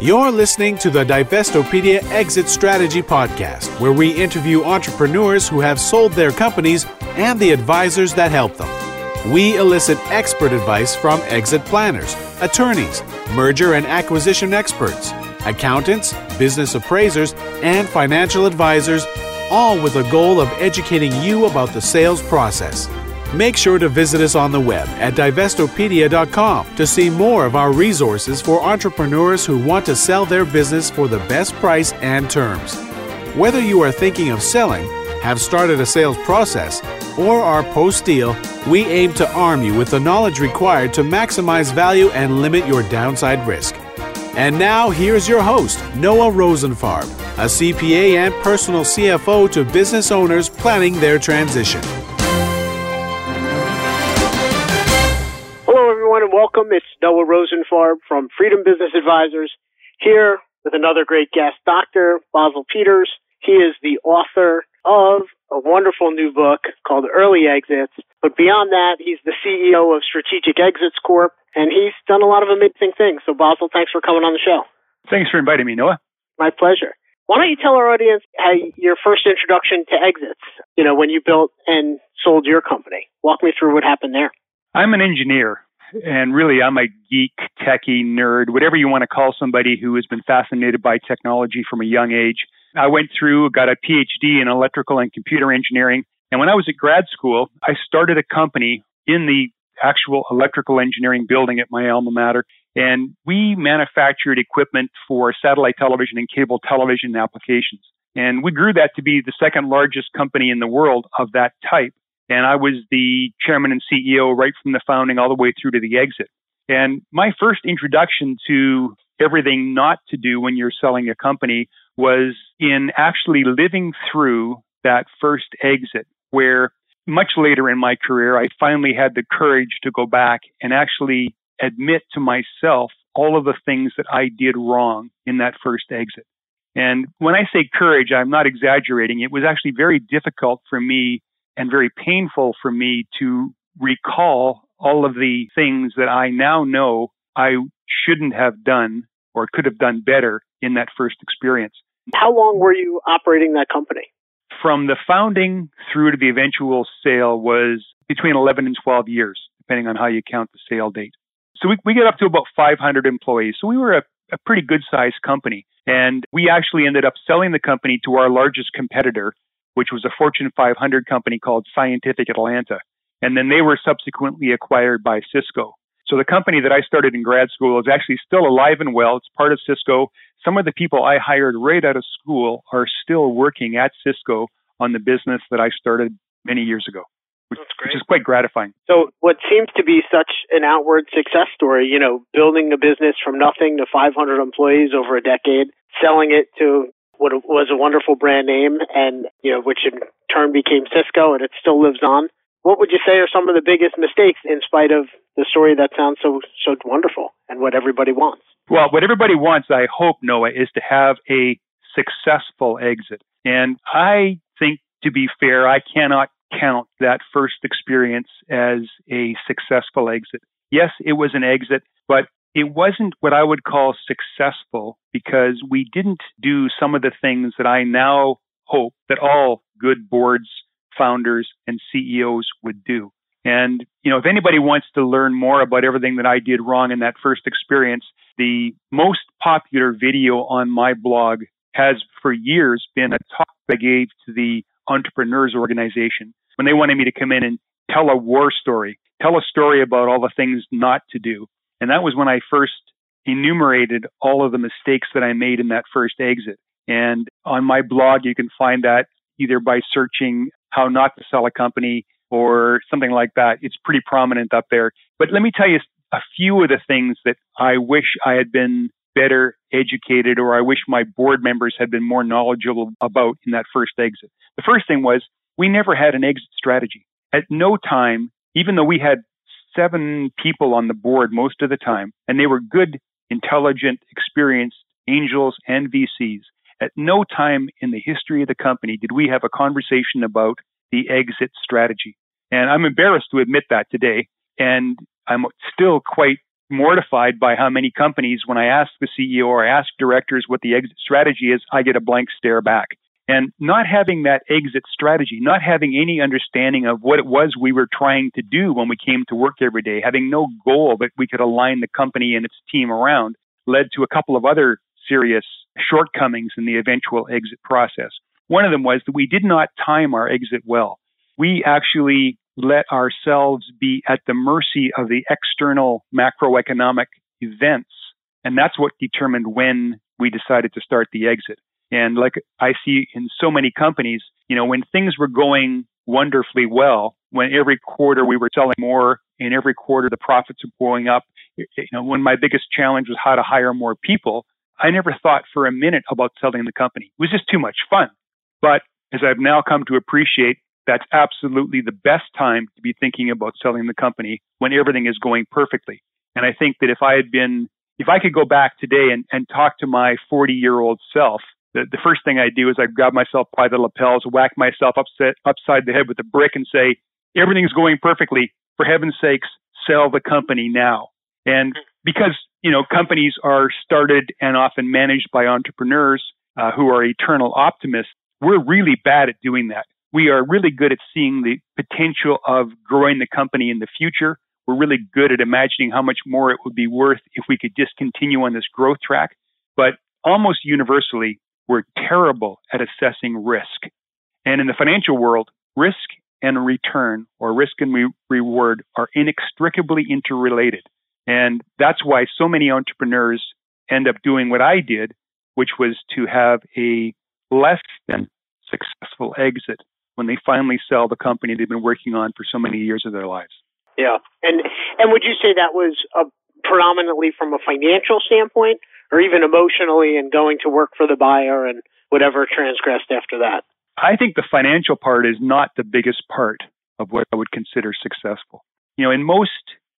You're listening to the Divestopedia Exit Strategy Podcast, where we interview entrepreneurs who have sold their companies and the advisors that help them. We elicit expert advice from exit planners, attorneys, merger and acquisition experts, accountants, business appraisers, and financial advisors, all with the goal of educating you about the sales process. Make sure to visit us on the web at divestopedia.com to see more of our resources for entrepreneurs who want to sell their business for the best price and terms. Whether you are thinking of selling, have started a sales process, or are post deal, we aim to arm you with the knowledge required to maximize value and limit your downside risk. And now, here's your host, Noah Rosenfarb, a CPA and personal CFO to business owners planning their transition. Welcome. It's Noah Rosenfarb from Freedom Business Advisors here with another great guest, Dr. Basil Peters. He is the author of a wonderful new book called Early Exits. But beyond that, he's the CEO of Strategic Exits Corp, and he's done a lot of amazing things. So, Basil, thanks for coming on the show. Thanks for inviting me, Noah. My pleasure. Why don't you tell our audience how your first introduction to exits, you know, when you built and sold your company? Walk me through what happened there. I'm an engineer and really I'm a geek, techie, nerd, whatever you want to call somebody who has been fascinated by technology from a young age. I went through, got a PhD in electrical and computer engineering. And when I was at grad school, I started a company in the actual electrical engineering building at my alma mater. And we manufactured equipment for satellite television and cable television applications. And we grew that to be the second largest company in the world of that type. And I was the chairman and CEO right from the founding all the way through to the exit. And my first introduction to everything not to do when you're selling a company was in actually living through that first exit, where much later in my career, I finally had the courage to go back and actually admit to myself all of the things that I did wrong in that first exit. And when I say courage, I'm not exaggerating. It was actually very difficult for me and very painful for me to recall all of the things that I now know I shouldn't have done or could have done better in that first experience. How long were you operating that company? From the founding through to the eventual sale was between 11 and 12 years, depending on how you count the sale date. So we, we get up to about 500 employees. So we were a, a pretty good sized company. And we actually ended up selling the company to our largest competitor which was a Fortune 500 company called Scientific Atlanta. And then they were subsequently acquired by Cisco. So the company that I started in grad school is actually still alive and well. It's part of Cisco. Some of the people I hired right out of school are still working at Cisco on the business that I started many years ago. Which, which, is quite gratifying. So, what seems to be such an outward success story, you know, building a business from nothing to 500 employees over a decade, selling it to what was a wonderful brand name, and you know, which in turn became Cisco, and it still lives on. What would you say are some of the biggest mistakes, in spite of the story that sounds so so wonderful and what everybody wants? Well, what everybody wants, I hope, Noah, is to have a successful exit. And I think, to be fair, I cannot count that first experience as a successful exit. Yes, it was an exit, but it wasn't what I would call successful because we didn't do some of the things that I now hope that all good boards, founders, and CEOs would do. And, you know, if anybody wants to learn more about everything that I did wrong in that first experience, the most popular video on my blog has for years been a talk I gave to the Entrepreneurs Organization when they wanted me to come in and tell a war story, tell a story about all the things not to do. And that was when I first enumerated all of the mistakes that I made in that first exit. And on my blog, you can find that either by searching how not to sell a company or something like that. It's pretty prominent up there. But let me tell you a few of the things that I wish I had been better educated or I wish my board members had been more knowledgeable about in that first exit. The first thing was we never had an exit strategy. At no time, even though we had seven people on the board most of the time, and they were good, intelligent, experienced angels and VCs. At no time in the history of the company did we have a conversation about the exit strategy. And I'm embarrassed to admit that today. And I'm still quite mortified by how many companies, when I ask the CEO or I ask directors what the exit strategy is, I get a blank stare back. And not having that exit strategy, not having any understanding of what it was we were trying to do when we came to work every day, having no goal that we could align the company and its team around, led to a couple of other serious shortcomings in the eventual exit process. One of them was that we did not time our exit well. We actually let ourselves be at the mercy of the external macroeconomic events. And that's what determined when we decided to start the exit. And like I see in so many companies, you know, when things were going wonderfully well, when every quarter we were selling more, and every quarter the profits were going up, you know, when my biggest challenge was how to hire more people, I never thought for a minute about selling the company. It was just too much fun. But as I've now come to appreciate, that's absolutely the best time to be thinking about selling the company when everything is going perfectly. And I think that if I had been, if I could go back today and, and talk to my 40 year old self the, the first thing I do is I grab myself by the lapels, whack myself upset, upside the head with a brick, and say, everything's going perfectly. For heaven's sakes, sell the company now. And because you know companies are started and often managed by entrepreneurs uh, who are eternal optimists, we're really bad at doing that. We are really good at seeing the potential of growing the company in the future. We're really good at imagining how much more it would be worth if we could just continue on this growth track. But almost universally, we're terrible at assessing risk. And in the financial world, risk and return or risk and re- reward are inextricably interrelated. And that's why so many entrepreneurs end up doing what I did, which was to have a less than successful exit when they finally sell the company they've been working on for so many years of their lives. Yeah. And and would you say that was a, predominantly from a financial standpoint or even emotionally and going to work for the buyer and whatever transgressed after that? I think the financial part is not the biggest part of what I would consider successful. You know, in most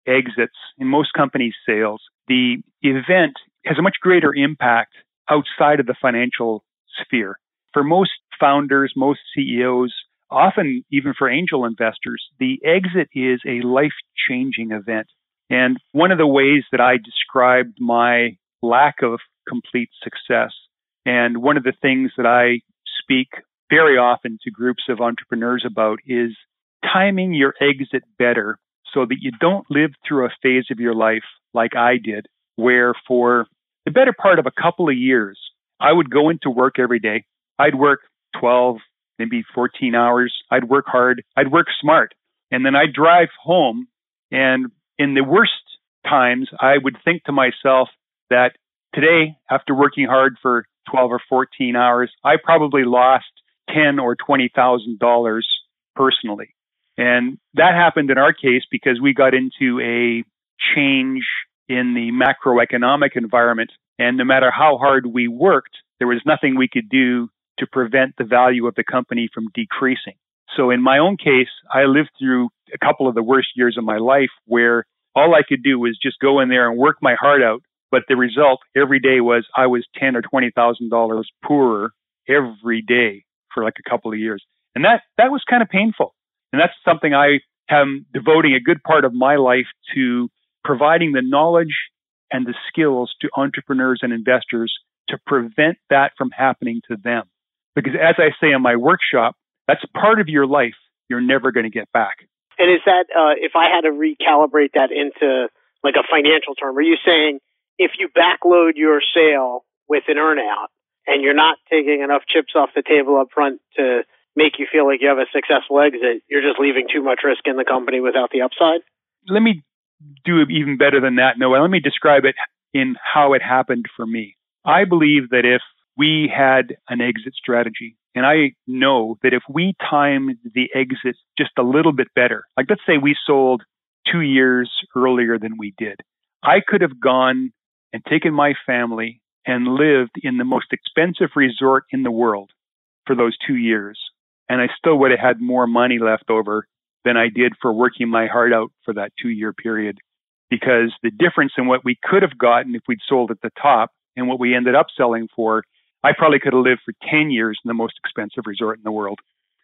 exits, in most companies' sales, the event has a much greater impact outside of the financial sphere. For most founders, most CEOs, often even for angel investors, the exit is a life changing event. And one of the ways that I described my lack of complete success. And one of the things that I speak very often to groups of entrepreneurs about is timing your exit better so that you don't live through a phase of your life like I did, where for the better part of a couple of years, I would go into work every day. I'd work 12, maybe 14 hours. I'd work hard. I'd work smart. And then I'd drive home. And in the worst times, I would think to myself, that today, after working hard for 12 or 14 hours, I probably lost 10 or 20,000 dollars personally. And that happened in our case because we got into a change in the macroeconomic environment. And no matter how hard we worked, there was nothing we could do to prevent the value of the company from decreasing. So in my own case, I lived through a couple of the worst years of my life where all I could do was just go in there and work my heart out but the result every day was I was ten or twenty thousand dollars poorer every day for like a couple of years, and that that was kind of painful. And that's something I am devoting a good part of my life to providing the knowledge and the skills to entrepreneurs and investors to prevent that from happening to them. Because as I say in my workshop, that's part of your life you're never going to get back. And is that uh, if I had to recalibrate that into like a financial term, are you saying if you backload your sale with an earnout and you're not taking enough chips off the table up front to make you feel like you have a successful exit, you're just leaving too much risk in the company without the upside? Let me do even better than that, Noah. Let me describe it in how it happened for me. I believe that if we had an exit strategy, and I know that if we timed the exit just a little bit better, like let's say we sold two years earlier than we did, I could have gone and taken my family and lived in the most expensive resort in the world for those two years. And I still would have had more money left over than I did for working my heart out for that two year period. Because the difference in what we could have gotten if we'd sold at the top and what we ended up selling for, I probably could have lived for 10 years in the most expensive resort in the world.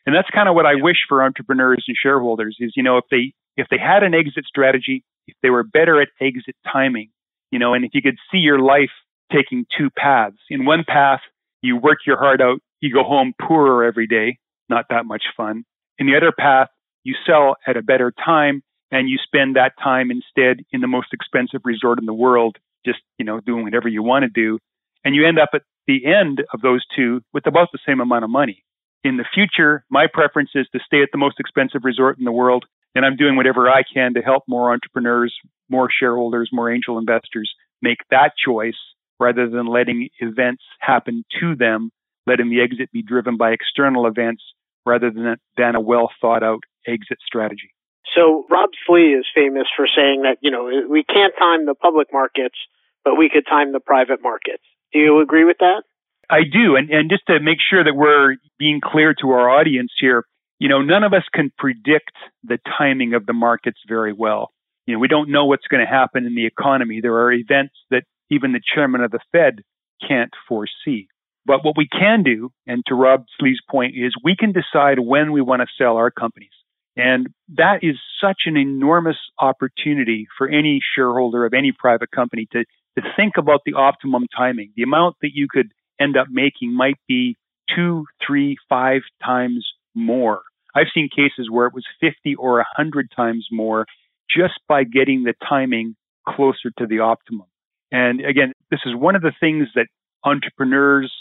And that's kind of what I wish for entrepreneurs and shareholders is, you know, if they if they had an exit strategy, if they were better at exit timing, you know, and if you could see your life taking two paths. In one path, you work your heart out, you go home poorer every day, not that much fun. In the other path, you sell at a better time and you spend that time instead in the most expensive resort in the world, just, you know, doing whatever you want to do. And you end up at the end of those two with about the same amount of money. In the future, my preference is to stay at the most expensive resort in the world. And I'm doing whatever I can to help more entrepreneurs, more shareholders, more angel investors make that choice rather than letting events happen to them, letting the exit be driven by external events rather than, than a well thought out exit strategy. So Rob Slee is famous for saying that, you know, we can't time the public markets, but we could time the private markets. Do you agree with that? I do. And, and just to make sure that we're being clear to our audience here, you know, none of us can predict the timing of the markets very well. You know, we don't know what's going to happen in the economy. There are events that even the chairman of the Fed can't foresee. But what we can do, and to Rob Slee's point, is we can decide when we want to sell our companies. And that is such an enormous opportunity for any shareholder of any private company to, to think about the optimum timing. The amount that you could end up making might be two, three, five times more. I've seen cases where it was 50 or 100 times more just by getting the timing closer to the optimum. And again, this is one of the things that entrepreneurs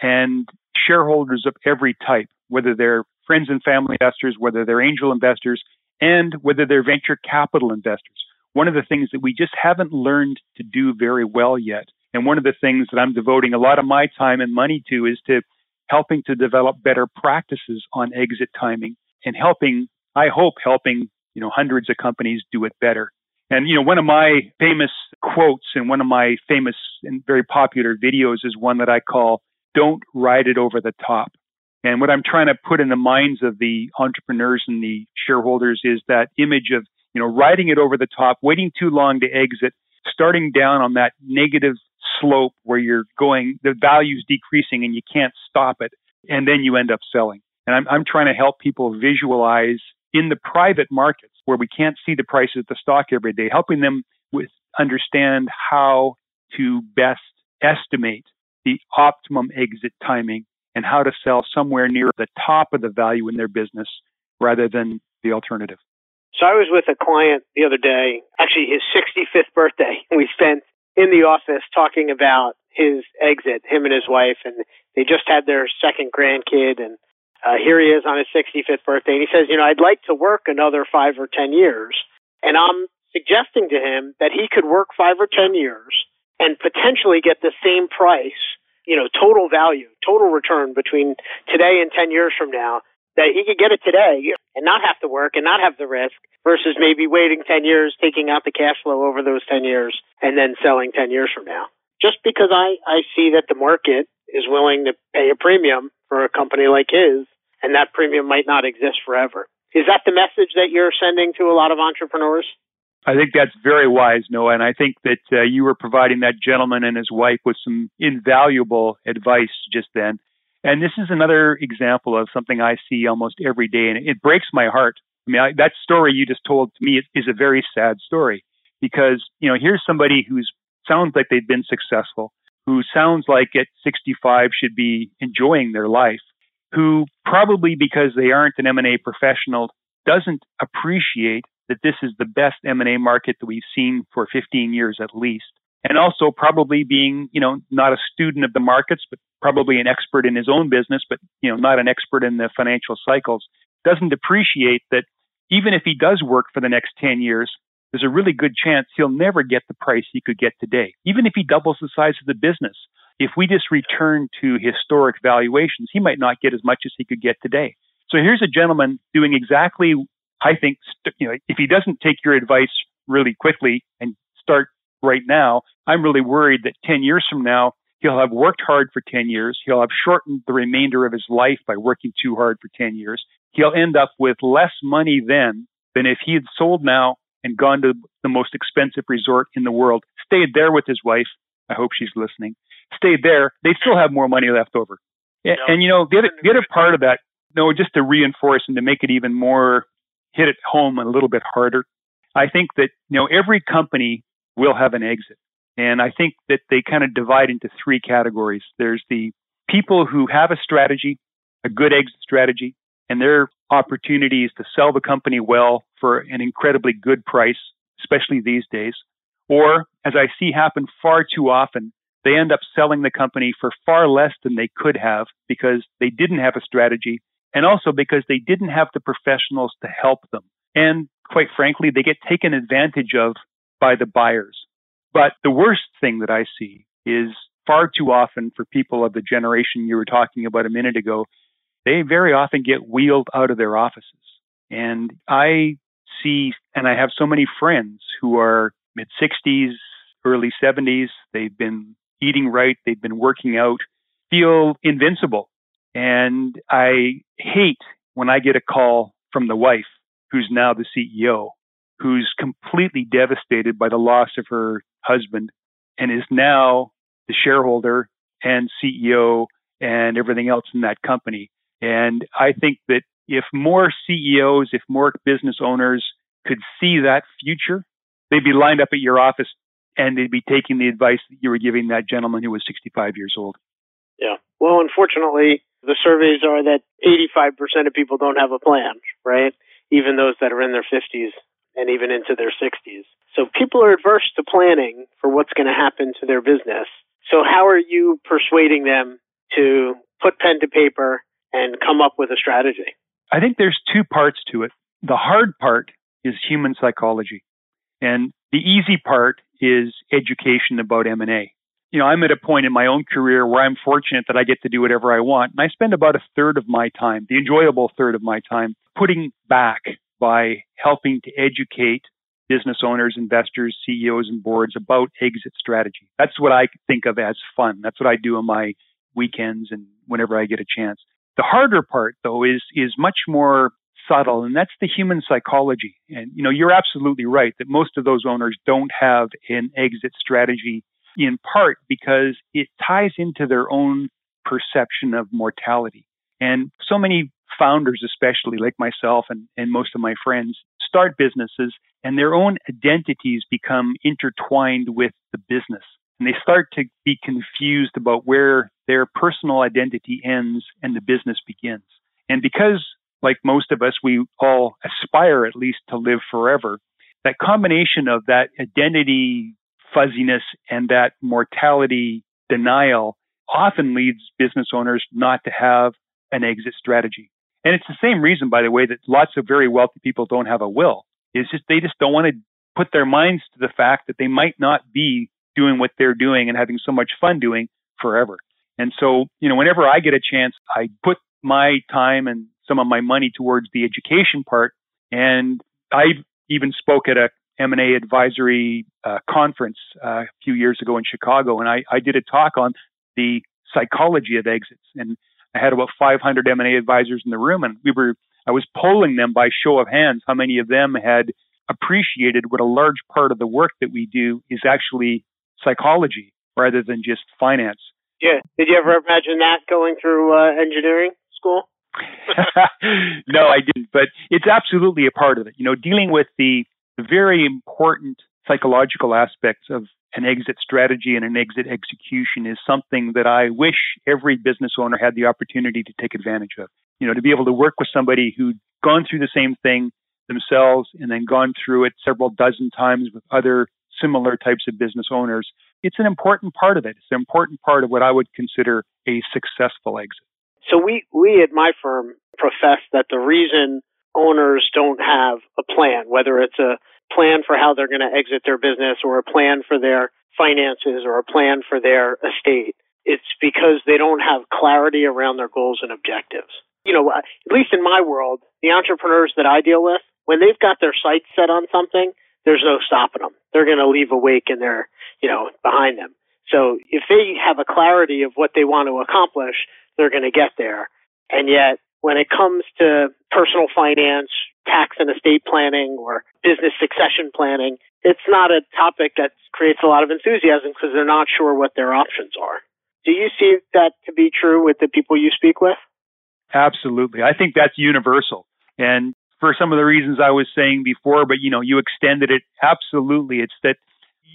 and shareholders of every type, whether they're friends and family investors, whether they're angel investors, and whether they're venture capital investors. One of the things that we just haven't learned to do very well yet, and one of the things that I'm devoting a lot of my time and money to is to helping to develop better practices on exit timing and helping, I hope, helping, you know, hundreds of companies do it better. And, you know, one of my famous quotes and one of my famous and very popular videos is one that I call, Don't Ride It Over the Top. And what I'm trying to put in the minds of the entrepreneurs and the shareholders is that image of, you know, riding it over the top, waiting too long to exit, starting down on that negative slope where you're going, the value's decreasing and you can't stop it. And then you end up selling. And I'm, I'm trying to help people visualize in the private markets where we can't see the prices of the stock every day, helping them with understand how to best estimate the optimum exit timing and how to sell somewhere near the top of the value in their business rather than the alternative. So I was with a client the other day, actually his 65th birthday. We spent in the office talking about his exit, him and his wife, and they just had their second grandkid. And uh, here he is on his 65th birthday. And he says, You know, I'd like to work another five or 10 years. And I'm suggesting to him that he could work five or 10 years and potentially get the same price you know, total value, total return between today and 10 years from now, that he could get it today and not have to work and not have the risk versus maybe waiting 10 years, taking out the cash flow over those 10 years and then selling 10 years from now. Just because I, I see that the market is willing to pay a premium for a company like his and that premium might not exist forever. Is that the message that you're sending to a lot of entrepreneurs? I think that's very wise, Noah. And I think that uh, you were providing that gentleman and his wife with some invaluable advice just then. And this is another example of something I see almost every day, and it breaks my heart. I mean, I, that story you just told to me is, is a very sad story because, you know, here's somebody who sounds like they've been successful, who sounds like at 65 should be enjoying their life, who probably because they aren't an M&A professional doesn't appreciate that this is the best M&A market that we've seen for 15 years at least. And also probably being, you know, not a student of the markets, but probably an expert in his own business, but, you know, not an expert in the financial cycles, doesn't appreciate that even if he does work for the next 10 years, there's a really good chance he'll never get the price he could get today. Even if he doubles the size of the business, if we just return to historic valuations, he might not get as much as he could get today. So here's a gentleman doing exactly I think you know if he doesn't take your advice really quickly and start right now, I'm really worried that 10 years from now he'll have worked hard for 10 years. He'll have shortened the remainder of his life by working too hard for 10 years. He'll end up with less money then than if he had sold now and gone to the most expensive resort in the world, stayed there with his wife. I hope she's listening. Stayed there. They still have more money left over. And, and you know, the other, the other part of that, Noah, just to reinforce and to make it even more hit it home a little bit harder. I think that, you know, every company will have an exit. And I think that they kind of divide into three categories. There's the people who have a strategy, a good exit strategy, and their opportunities to sell the company well for an incredibly good price, especially these days. Or, as I see happen far too often, they end up selling the company for far less than they could have because they didn't have a strategy and also because they didn't have the professionals to help them. And quite frankly, they get taken advantage of by the buyers. But the worst thing that I see is far too often for people of the generation you were talking about a minute ago, they very often get wheeled out of their offices. And I see, and I have so many friends who are mid 60s, early 70s. They've been eating right, they've been working out, feel invincible. And I hate when I get a call from the wife, who's now the CEO, who's completely devastated by the loss of her husband and is now the shareholder and CEO and everything else in that company. And I think that if more CEOs, if more business owners could see that future, they'd be lined up at your office and they'd be taking the advice that you were giving that gentleman who was 65 years old. Yeah. Well, unfortunately, the surveys are that 85% of people don't have a plan, right? Even those that are in their 50s and even into their 60s. So people are adverse to planning for what's going to happen to their business. So how are you persuading them to put pen to paper and come up with a strategy? I think there's two parts to it. The hard part is human psychology. And the easy part is education about M&A. You know, I'm at a point in my own career where I'm fortunate that I get to do whatever I want. And I spend about a third of my time, the enjoyable third of my time, putting back by helping to educate business owners, investors, CEOs, and boards about exit strategy. That's what I think of as fun. That's what I do on my weekends and whenever I get a chance. The harder part, though, is is much more subtle, and that's the human psychology. And you know, you're absolutely right that most of those owners don't have an exit strategy in part because it ties into their own perception of mortality. And so many founders, especially like myself and, and most of my friends, start businesses and their own identities become intertwined with the business. And they start to be confused about where their personal identity ends and the business begins. And because like most of us, we all aspire at least to live forever. That combination of that identity fuzziness and that mortality denial often leads business owners not to have an exit strategy. And it's the same reason, by the way, that lots of very wealthy people don't have a will. It's just they just don't want to put their minds to the fact that they might not be doing what they're doing and having so much fun doing forever. And so, you know, whenever I get a chance, I put my time and some of my money towards the education part. And I even spoke at a M&A advisory uh, conference uh, a few years ago in Chicago, and I, I did a talk on the psychology of exits. And I had about 500 M&A advisors in the room, and we were I was polling them by show of hands how many of them had appreciated what a large part of the work that we do is actually psychology rather than just finance. Yeah. Did you ever imagine that going through uh, engineering school? no, I didn't. But it's absolutely a part of it. You know, dealing with the very important psychological aspects of an exit strategy and an exit execution is something that I wish every business owner had the opportunity to take advantage of. You know, to be able to work with somebody who'd gone through the same thing themselves and then gone through it several dozen times with other similar types of business owners. It's an important part of it. It's an important part of what I would consider a successful exit. So we, we at my firm profess that the reason owners don't have a plan, whether it's a plan for how they're going to exit their business or a plan for their finances or a plan for their estate, it's because they don't have clarity around their goals and objectives. You know, at least in my world, the entrepreneurs that I deal with, when they've got their sights set on something, there's no stopping them. They're going to leave a wake in their, you know, behind them. So if they have a clarity of what they want to accomplish, they're going to get there. And yet, when it comes to personal finance, tax and estate planning, or business succession planning, it's not a topic that creates a lot of enthusiasm because they're not sure what their options are. Do you see that to be true with the people you speak with? Absolutely. I think that's universal. And for some of the reasons I was saying before, but you know, you extended it absolutely. It's that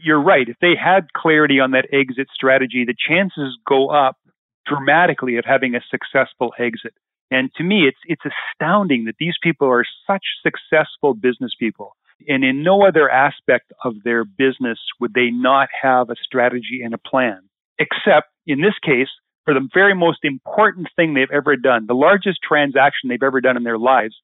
you're right. If they had clarity on that exit strategy, the chances go up dramatically of having a successful exit. And to me, it's it's astounding that these people are such successful business people. And in no other aspect of their business would they not have a strategy and a plan, except in this case, for the very most important thing they've ever done, the largest transaction they've ever done in their lives.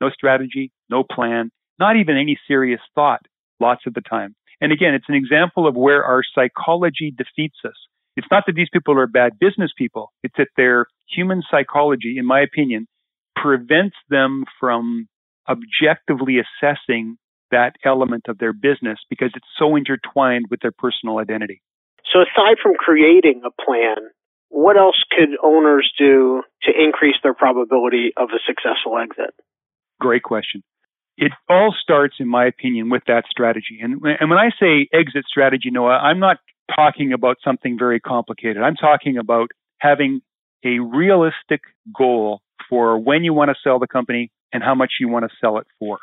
No strategy, no plan, not even any serious thought lots of the time. And again, it's an example of where our psychology defeats us. It's not that these people are bad business people. It's that their human psychology, in my opinion, prevents them from objectively assessing that element of their business because it's so intertwined with their personal identity. So, aside from creating a plan, what else could owners do to increase their probability of a successful exit? Great question. It all starts, in my opinion, with that strategy. And, and when I say exit strategy, Noah, I'm not talking about something very complicated. I'm talking about having a realistic goal for when you want to sell the company and how much you want to sell it for.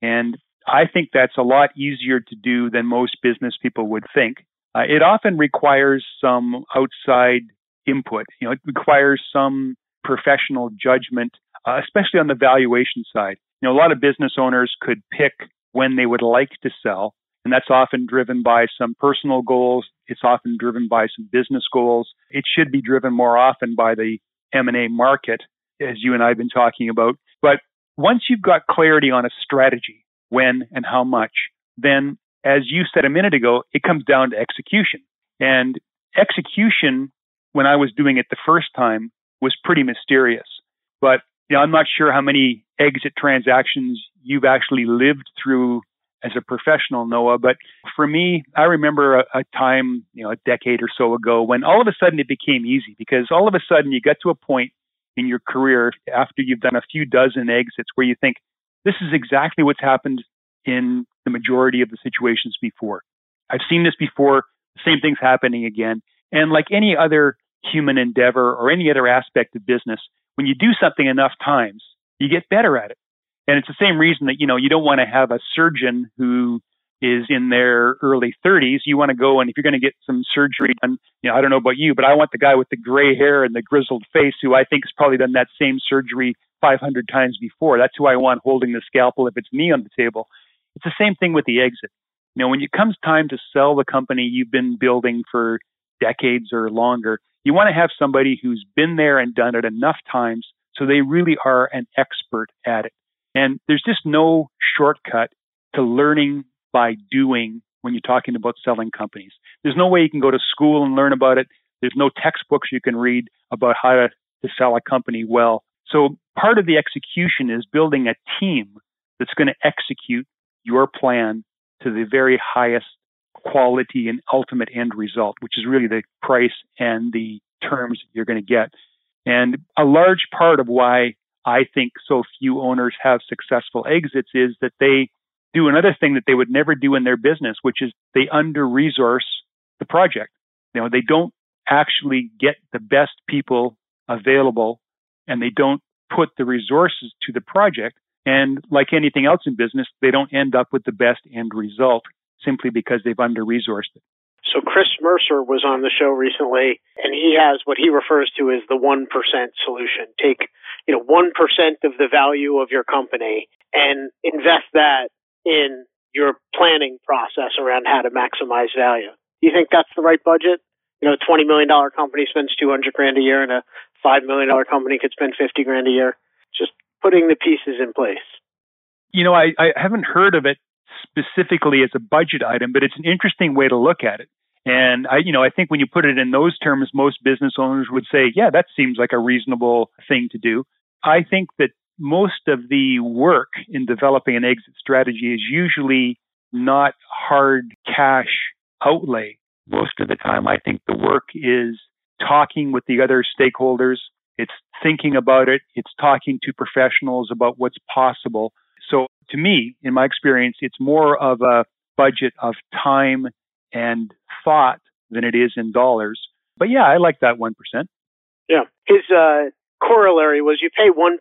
And I think that's a lot easier to do than most business people would think. Uh, it often requires some outside input. You know, it requires some professional judgment, uh, especially on the valuation side. Know, a lot of business owners could pick when they would like to sell, and that's often driven by some personal goals. It's often driven by some business goals. It should be driven more often by the M&A market, as you and I have been talking about. But once you've got clarity on a strategy, when and how much, then as you said a minute ago, it comes down to execution. And execution, when I was doing it the first time, was pretty mysterious. But you know, I'm not sure how many exit transactions you've actually lived through as a professional, Noah. But for me, I remember a, a, time, you know, a decade or so ago when all of a sudden it became easy because all of a sudden you get to a point in your career after you've done a few dozen exits where you think, this is exactly what's happened in the majority of the situations before. I've seen this before. The same thing's happening again. And like any other human endeavor or any other aspect of business, when you do something enough times, you get better at it. And it's the same reason that, you know, you don't want to have a surgeon who is in their early 30s. You want to go and if you're going to get some surgery done, you know, I don't know about you, but I want the guy with the gray hair and the grizzled face who I think has probably done that same surgery 500 times before. That's who I want holding the scalpel if it's me on the table. It's the same thing with the exit. You know, when it comes time to sell the company you've been building for decades or longer, you want to have somebody who's been there and done it enough times so they really are an expert at it. And there's just no shortcut to learning by doing when you're talking about selling companies. There's no way you can go to school and learn about it. There's no textbooks you can read about how to, to sell a company well. So part of the execution is building a team that's going to execute your plan to the very highest quality and ultimate end result, which is really the price and the terms you're going to get. And a large part of why I think so few owners have successful exits is that they do another thing that they would never do in their business, which is they under resource the project. You know, they don't actually get the best people available and they don't put the resources to the project. And like anything else in business, they don't end up with the best end result simply because they've under resourced it. So Chris Mercer was on the show recently, and he has what he refers to as the one percent solution. Take you know one percent of the value of your company and invest that in your planning process around how to maximize value. Do you think that's the right budget? You know, a twenty million dollar company spends two hundred grand a year, and a five million dollar company could spend fifty grand a year. Just putting the pieces in place? You know, I, I haven't heard of it specifically as a budget item, but it's an interesting way to look at it. And I, you know, I think when you put it in those terms, most business owners would say, yeah, that seems like a reasonable thing to do. I think that most of the work in developing an exit strategy is usually not hard cash outlay. Most of the time, I think the work is talking with the other stakeholders, it's thinking about it. It's talking to professionals about what's possible. So to me, in my experience, it's more of a budget of time and thought than it is in dollars. But yeah, I like that 1%. Yeah. His uh, corollary was you pay 1%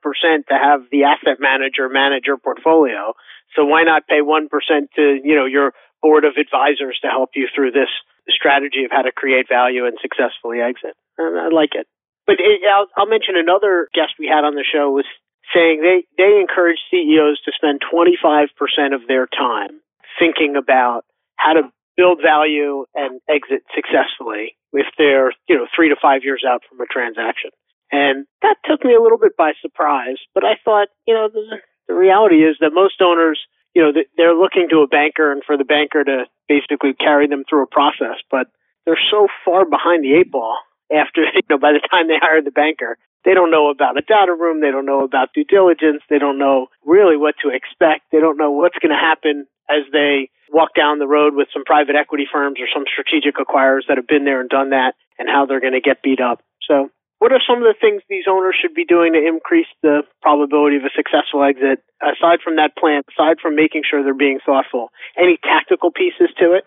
to have the asset manager manage your portfolio. So why not pay 1% to, you know, your board of advisors to help you through this strategy of how to create value and successfully exit? And I like it. But it, I'll, I'll mention another guest we had on the show was saying they, they encourage CEOs to spend 25% of their time thinking about how to build value and exit successfully if they're, you know, three to five years out from a transaction. And that took me a little bit by surprise, but I thought, you know, the, the reality is that most owners, you know, they're looking to a banker and for the banker to basically carry them through a process, but they're so far behind the eight ball after, you know, by the time they hire the banker, they don't know about a data room. They don't know about due diligence. They don't know really what to expect. They don't know what's going to happen as they walk down the road with some private equity firms or some strategic acquirers that have been there and done that and how they're going to get beat up. So what are some of the things these owners should be doing to increase the probability of a successful exit aside from that plan, aside from making sure they're being thoughtful? Any tactical pieces to it?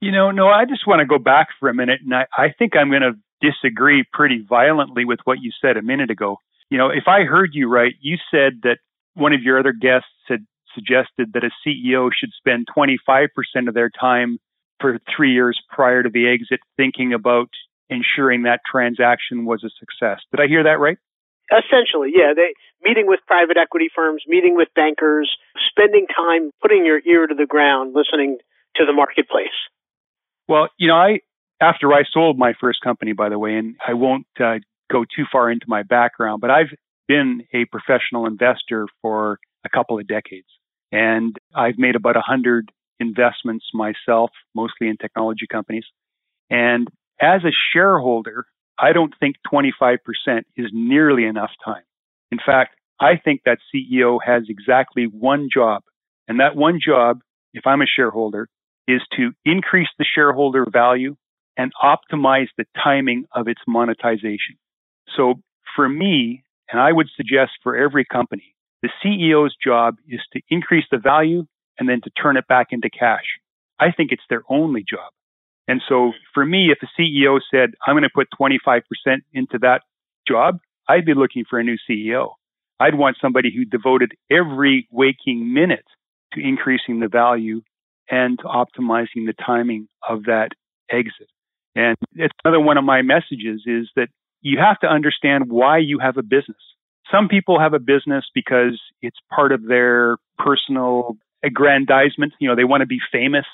You know, Noah, I just want to go back for a minute, and I, I think I'm going to disagree pretty violently with what you said a minute ago. You know, if I heard you right, you said that one of your other guests had suggested that a CEO should spend 25% of their time for three years prior to the exit thinking about ensuring that transaction was a success. Did I hear that right? Essentially, yeah. They meeting with private equity firms, meeting with bankers, spending time putting your ear to the ground, listening to the marketplace. Well, you know, I after I sold my first company, by the way, and I won't uh, go too far into my background, but I've been a professional investor for a couple of decades. And I've made about a hundred investments myself, mostly in technology companies. And as a shareholder, I don't think 25% is nearly enough time. In fact, I think that CEO has exactly one job. And that one job, if I'm a shareholder, is to increase the shareholder value and optimize the timing of its monetization. So for me, and I would suggest for every company, the CEO's job is to increase the value and then to turn it back into cash. I think it's their only job. And so for me, if a CEO said, I'm going to put 25% into that job, I'd be looking for a new CEO. I'd want somebody who devoted every waking minute to increasing the value and optimizing the timing of that exit. And it's another one of my messages is that you have to understand why you have a business. Some people have a business because it's part of their personal aggrandizement. You know, they want to be famous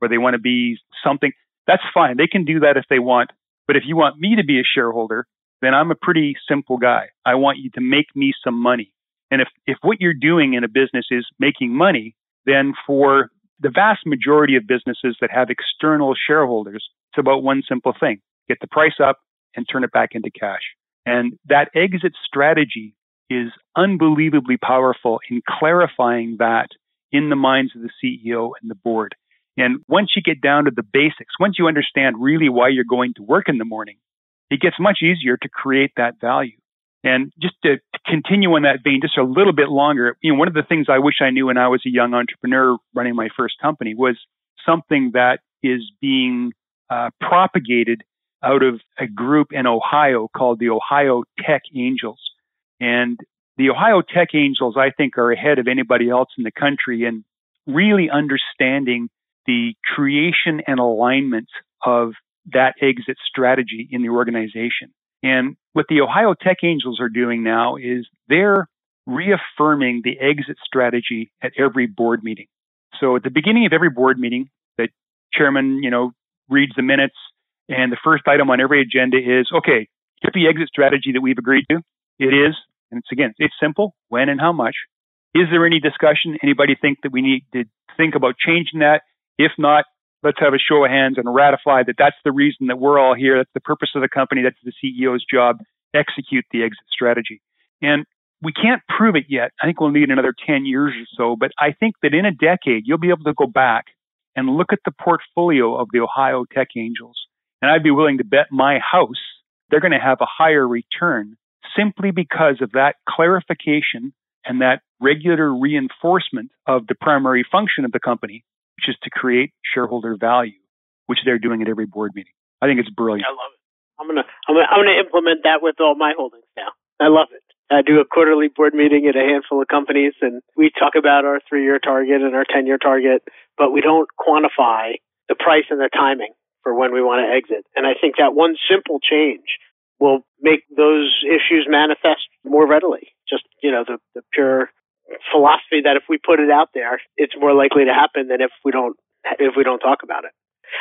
or they want to be something. That's fine. They can do that if they want. But if you want me to be a shareholder, then I'm a pretty simple guy. I want you to make me some money. And if, if what you're doing in a business is making money, then for the vast majority of businesses that have external shareholders, it's about one simple thing get the price up and turn it back into cash. And that exit strategy is unbelievably powerful in clarifying that in the minds of the CEO and the board. And once you get down to the basics, once you understand really why you're going to work in the morning, it gets much easier to create that value. And just to, continue on that vein just a little bit longer, you know, one of the things I wish I knew when I was a young entrepreneur running my first company was something that is being uh, propagated out of a group in Ohio called the Ohio Tech Angels. And the Ohio Tech Angels, I think, are ahead of anybody else in the country in really understanding the creation and alignment of that exit strategy in the organization. And what the Ohio Tech Angels are doing now is they're reaffirming the exit strategy at every board meeting. So at the beginning of every board meeting, the chairman, you know, reads the minutes and the first item on every agenda is, okay, here's the exit strategy that we've agreed to. It is, and it's again, it's simple, when and how much. Is there any discussion? Anybody think that we need to think about changing that? If not, let's have a show of hands and ratify that that's the reason that we're all here. That's the purpose of the company. That's the CEO's job. Execute the exit strategy. And we can't prove it yet. I think we'll need another 10 years or so. But I think that in a decade, you'll be able to go back and look at the portfolio of the Ohio Tech Angels. And I'd be willing to bet my house they're going to have a higher return simply because of that clarification and that regular reinforcement of the primary function of the company, which is to create shareholder value, which they're doing at every board meeting. I think it's brilliant. I love it. I'm gonna I'm gonna, I'm gonna implement that with all my holdings now. I love it. I do a quarterly board meeting at a handful of companies and we talk about our three year target and our 10 year target, but we don't quantify the price and the timing for when we want to exit. And I think that one simple change will make those issues manifest more readily. Just, you know, the, the pure philosophy that if we put it out there, it's more likely to happen than if we don't, if we don't talk about it.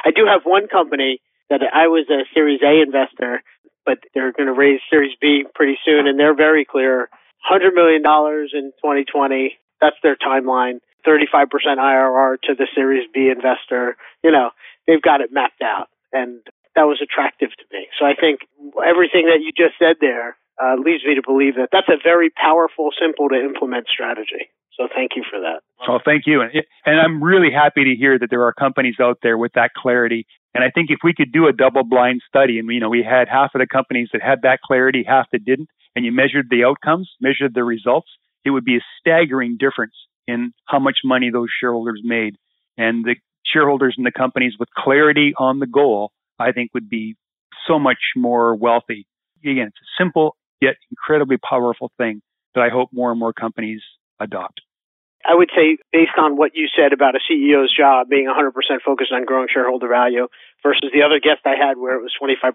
I do have one company that I was a Series A investor but they're going to raise Series B pretty soon, and they're very clear. $100 million in 2020, that's their timeline. 35% IRR to the Series B investor. You know, they've got it mapped out, and that was attractive to me. So I think everything that you just said there uh, leads me to believe that that's a very powerful, simple to implement strategy. So thank you for that. Oh, thank you. And, and I'm really happy to hear that there are companies out there with that clarity. And I think if we could do a double blind study and, you know, we had half of the companies that had that clarity, half that didn't, and you measured the outcomes, measured the results, it would be a staggering difference in how much money those shareholders made. And the shareholders in the companies with clarity on the goal, I think would be so much more wealthy. Again, it's a simple yet incredibly powerful thing that I hope more and more companies adopt. I would say, based on what you said about a CEO's job being 100% focused on growing shareholder value versus the other guest I had where it was 25%,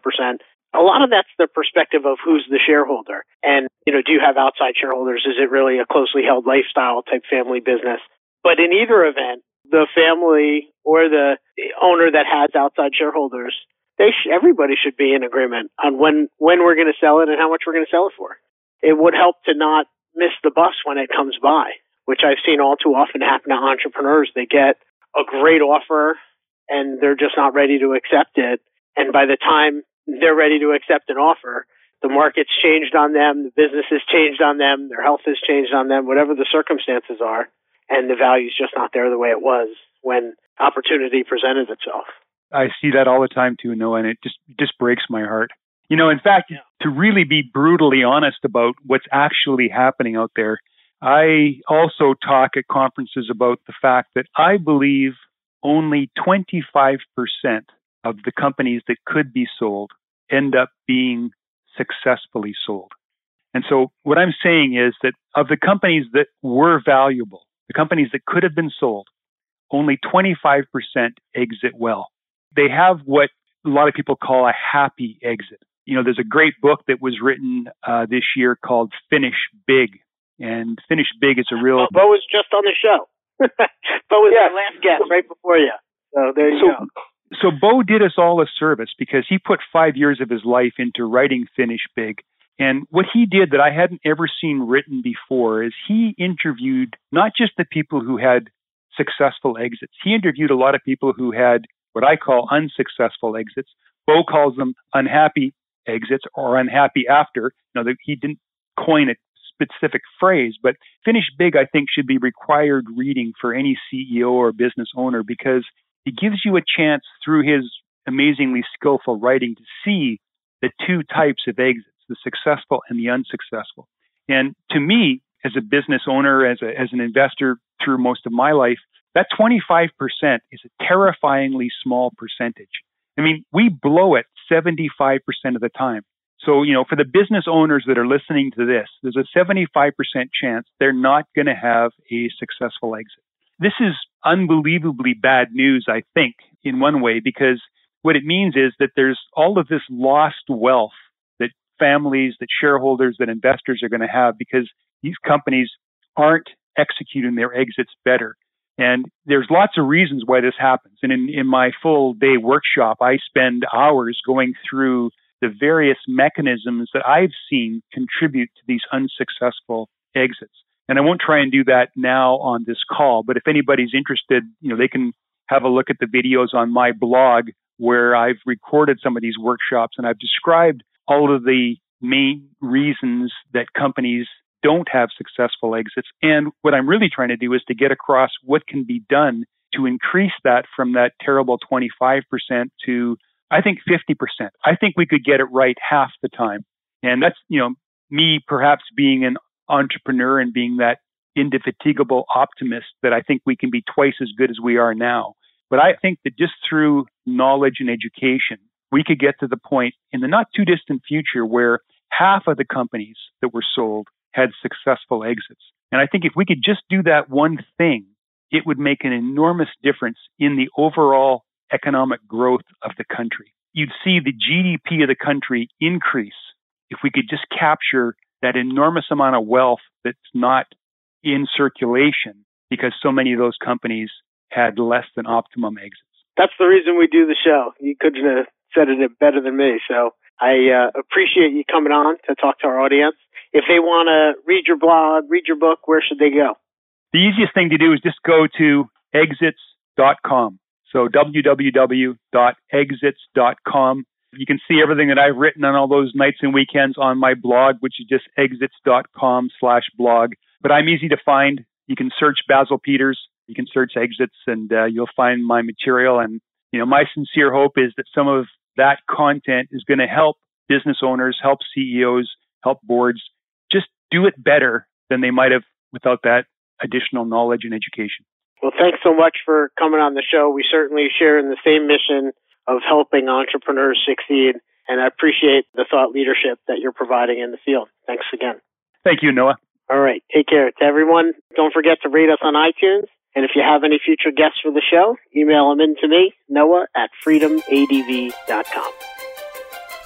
a lot of that's the perspective of who's the shareholder. And, you know, do you have outside shareholders? Is it really a closely held lifestyle type family business? But in either event, the family or the owner that has outside shareholders, they sh- everybody should be in agreement on when, when we're going to sell it and how much we're going to sell it for. It would help to not miss the bus when it comes by which I've seen all too often happen to entrepreneurs. They get a great offer and they're just not ready to accept it. And by the time they're ready to accept an offer, the market's changed on them, the business has changed on them, their health has changed on them, whatever the circumstances are, and the value's just not there the way it was when opportunity presented itself. I see that all the time too, Noah, and it just just breaks my heart. You know, in fact, yeah. to really be brutally honest about what's actually happening out there, I also talk at conferences about the fact that I believe only 25% of the companies that could be sold end up being successfully sold. And so what I'm saying is that of the companies that were valuable, the companies that could have been sold, only 25% exit well. They have what a lot of people call a happy exit. You know, there's a great book that was written uh, this year called Finish Big and finish big. It's a real. Bo was just on the show. Bo was yeah. last guest right before you. So there you so, go. So Bo did us all a service because he put five years of his life into writing Finish Big. And what he did that I hadn't ever seen written before is he interviewed not just the people who had successful exits. He interviewed a lot of people who had what I call unsuccessful exits. Bo calls them unhappy exits or unhappy after. You know, he didn't coin it specific phrase, but Finish Big, I think, should be required reading for any CEO or business owner because it gives you a chance through his amazingly skillful writing to see the two types of exits, the successful and the unsuccessful. And to me, as a business owner, as, a, as an investor through most of my life, that 25% is a terrifyingly small percentage. I mean, we blow it 75% of the time. So, you know, for the business owners that are listening to this, there's a 75% chance they're not going to have a successful exit. This is unbelievably bad news, I think, in one way, because what it means is that there's all of this lost wealth that families, that shareholders, that investors are going to have because these companies aren't executing their exits better. And there's lots of reasons why this happens. And in, in my full day workshop, I spend hours going through the various mechanisms that I've seen contribute to these unsuccessful exits. And I won't try and do that now on this call, but if anybody's interested, you know, they can have a look at the videos on my blog where I've recorded some of these workshops and I've described all of the main reasons that companies don't have successful exits. And what I'm really trying to do is to get across what can be done to increase that from that terrible 25% to I think 50%. I think we could get it right half the time. And that's, you know, me perhaps being an entrepreneur and being that indefatigable optimist that I think we can be twice as good as we are now. But I think that just through knowledge and education, we could get to the point in the not too distant future where half of the companies that were sold had successful exits. And I think if we could just do that one thing, it would make an enormous difference in the overall economic growth of the country. You'd see the GDP of the country increase if we could just capture that enormous amount of wealth that's not in circulation because so many of those companies had less than optimum exits. That's the reason we do the show. You couldn't have said it better than me. So I uh, appreciate you coming on to talk to our audience. If they want to read your blog, read your book, where should they go? The easiest thing to do is just go to exits.com. So www.exits.com. You can see everything that I've written on all those nights and weekends on my blog, which is just exits.com slash blog. But I'm easy to find. You can search Basil Peters. You can search exits and uh, you'll find my material. And, you know, my sincere hope is that some of that content is going to help business owners, help CEOs, help boards just do it better than they might have without that additional knowledge and education. Well, thanks so much for coming on the show. We certainly share in the same mission of helping entrepreneurs succeed, and I appreciate the thought leadership that you're providing in the field. Thanks again. Thank you, Noah. All right. Take care. To everyone, don't forget to rate us on iTunes. And if you have any future guests for the show, email them in to me, noah at freedomadv.com.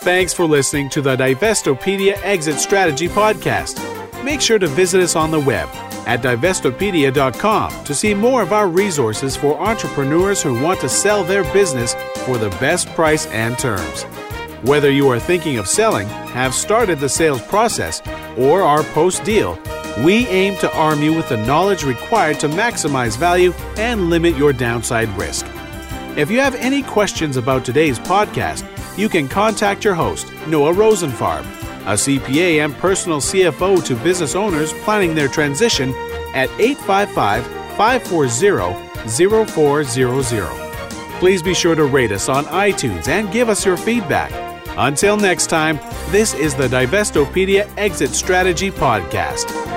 Thanks for listening to the Divestopedia Exit Strategy Podcast. Make sure to visit us on the web at divestopedia.com to see more of our resources for entrepreneurs who want to sell their business for the best price and terms. Whether you are thinking of selling, have started the sales process, or are post deal, we aim to arm you with the knowledge required to maximize value and limit your downside risk. If you have any questions about today's podcast, you can contact your host, Noah Rosenfarb, a CPA and personal CFO to business owners planning their transition at 855 540 0400. Please be sure to rate us on iTunes and give us your feedback. Until next time, this is the Divestopedia Exit Strategy Podcast.